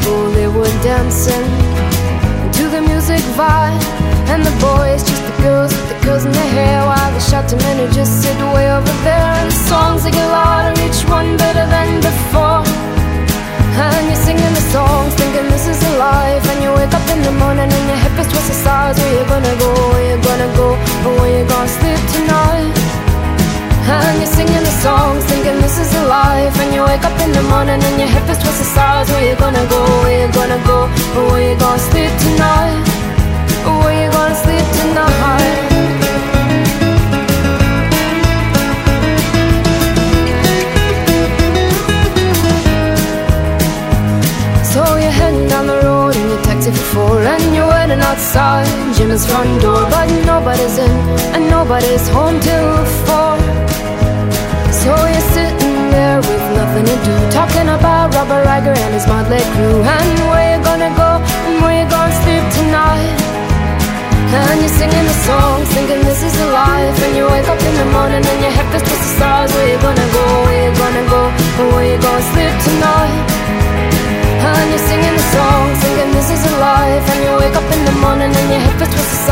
People, they were dancing to the music vibe. And the boys, just the girls with the curls in their hair. While the shouting men who just sit way over there. And the songs, they get louder, each one better than before. And you're singing the songs, thinking this is a life. And you wake up in the morning and your hip is twisted sides. Where you gonna go? Where you gonna go? Or where you gonna sleep tonight? And you're singing the songs, life. And you wake up in the morning and your hip is twisted sides. Where you gonna go? Where you gonna go? Or where you gonna sleep tonight? Where you gonna sleep tonight? So you're heading down the road in your taxi for four And you're waiting outside Jimmy's front door But nobody's in and nobody's home till do Talking about Robert Riger and his motley crew. And where you gonna go? And where you gonna sleep tonight? And you're singing the songs, thinking this is a life. And you wake up in the morning and your head feels just the stars. Where you gonna go, where you gonna go, and where you gonna sleep tonight? And you're singing the song, thinking this is a life. And you wake up in the morning and your head feels just the stars